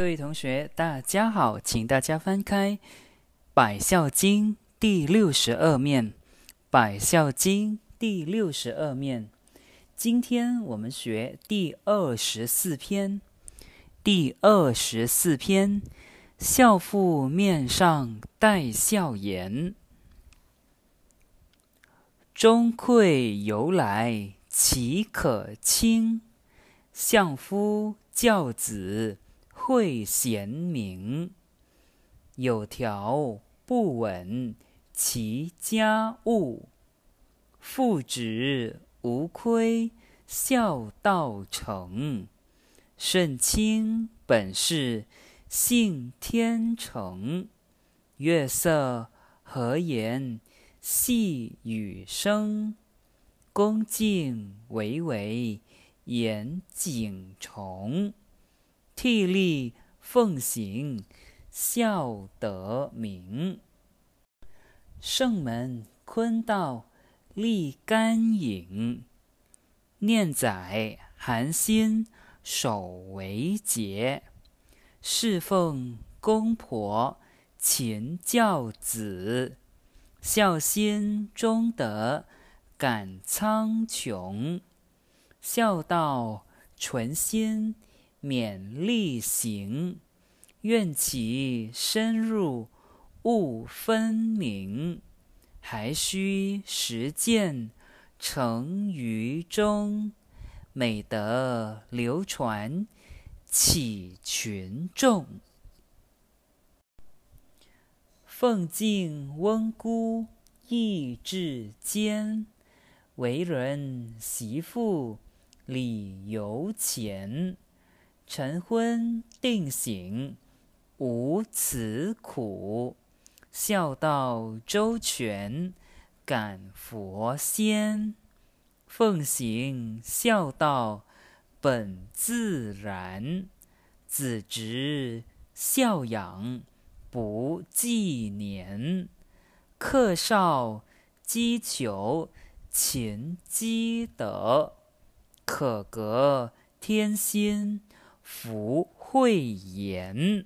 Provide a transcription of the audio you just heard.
各位同学，大家好，请大家翻开《百孝经》第六十二面，《百孝经》第六十二面。今天我们学第二十四篇。第二十四篇，孝父面上带笑颜。钟馗由来岂可轻？相夫教子。会贤明，有条不紊其家务，父子无亏孝道成。圣亲本是性天成，月色和颜细雨声，恭敬巍巍严谨崇。替力奉行，孝德明。圣门坤道立干隐，念载寒心守为节。侍奉公婆勤教子，孝心忠德感苍穹。孝道纯心。勉力行，愿其深入悟分明，还需实践成于中，美德流传启群众。奉敬温姑意志坚，为人媳妇礼犹前。晨昏定省无此苦，孝道周全感佛先，奉行孝道本自然，子侄孝养不计年，克少积求勤积德，可革天心。福慧言。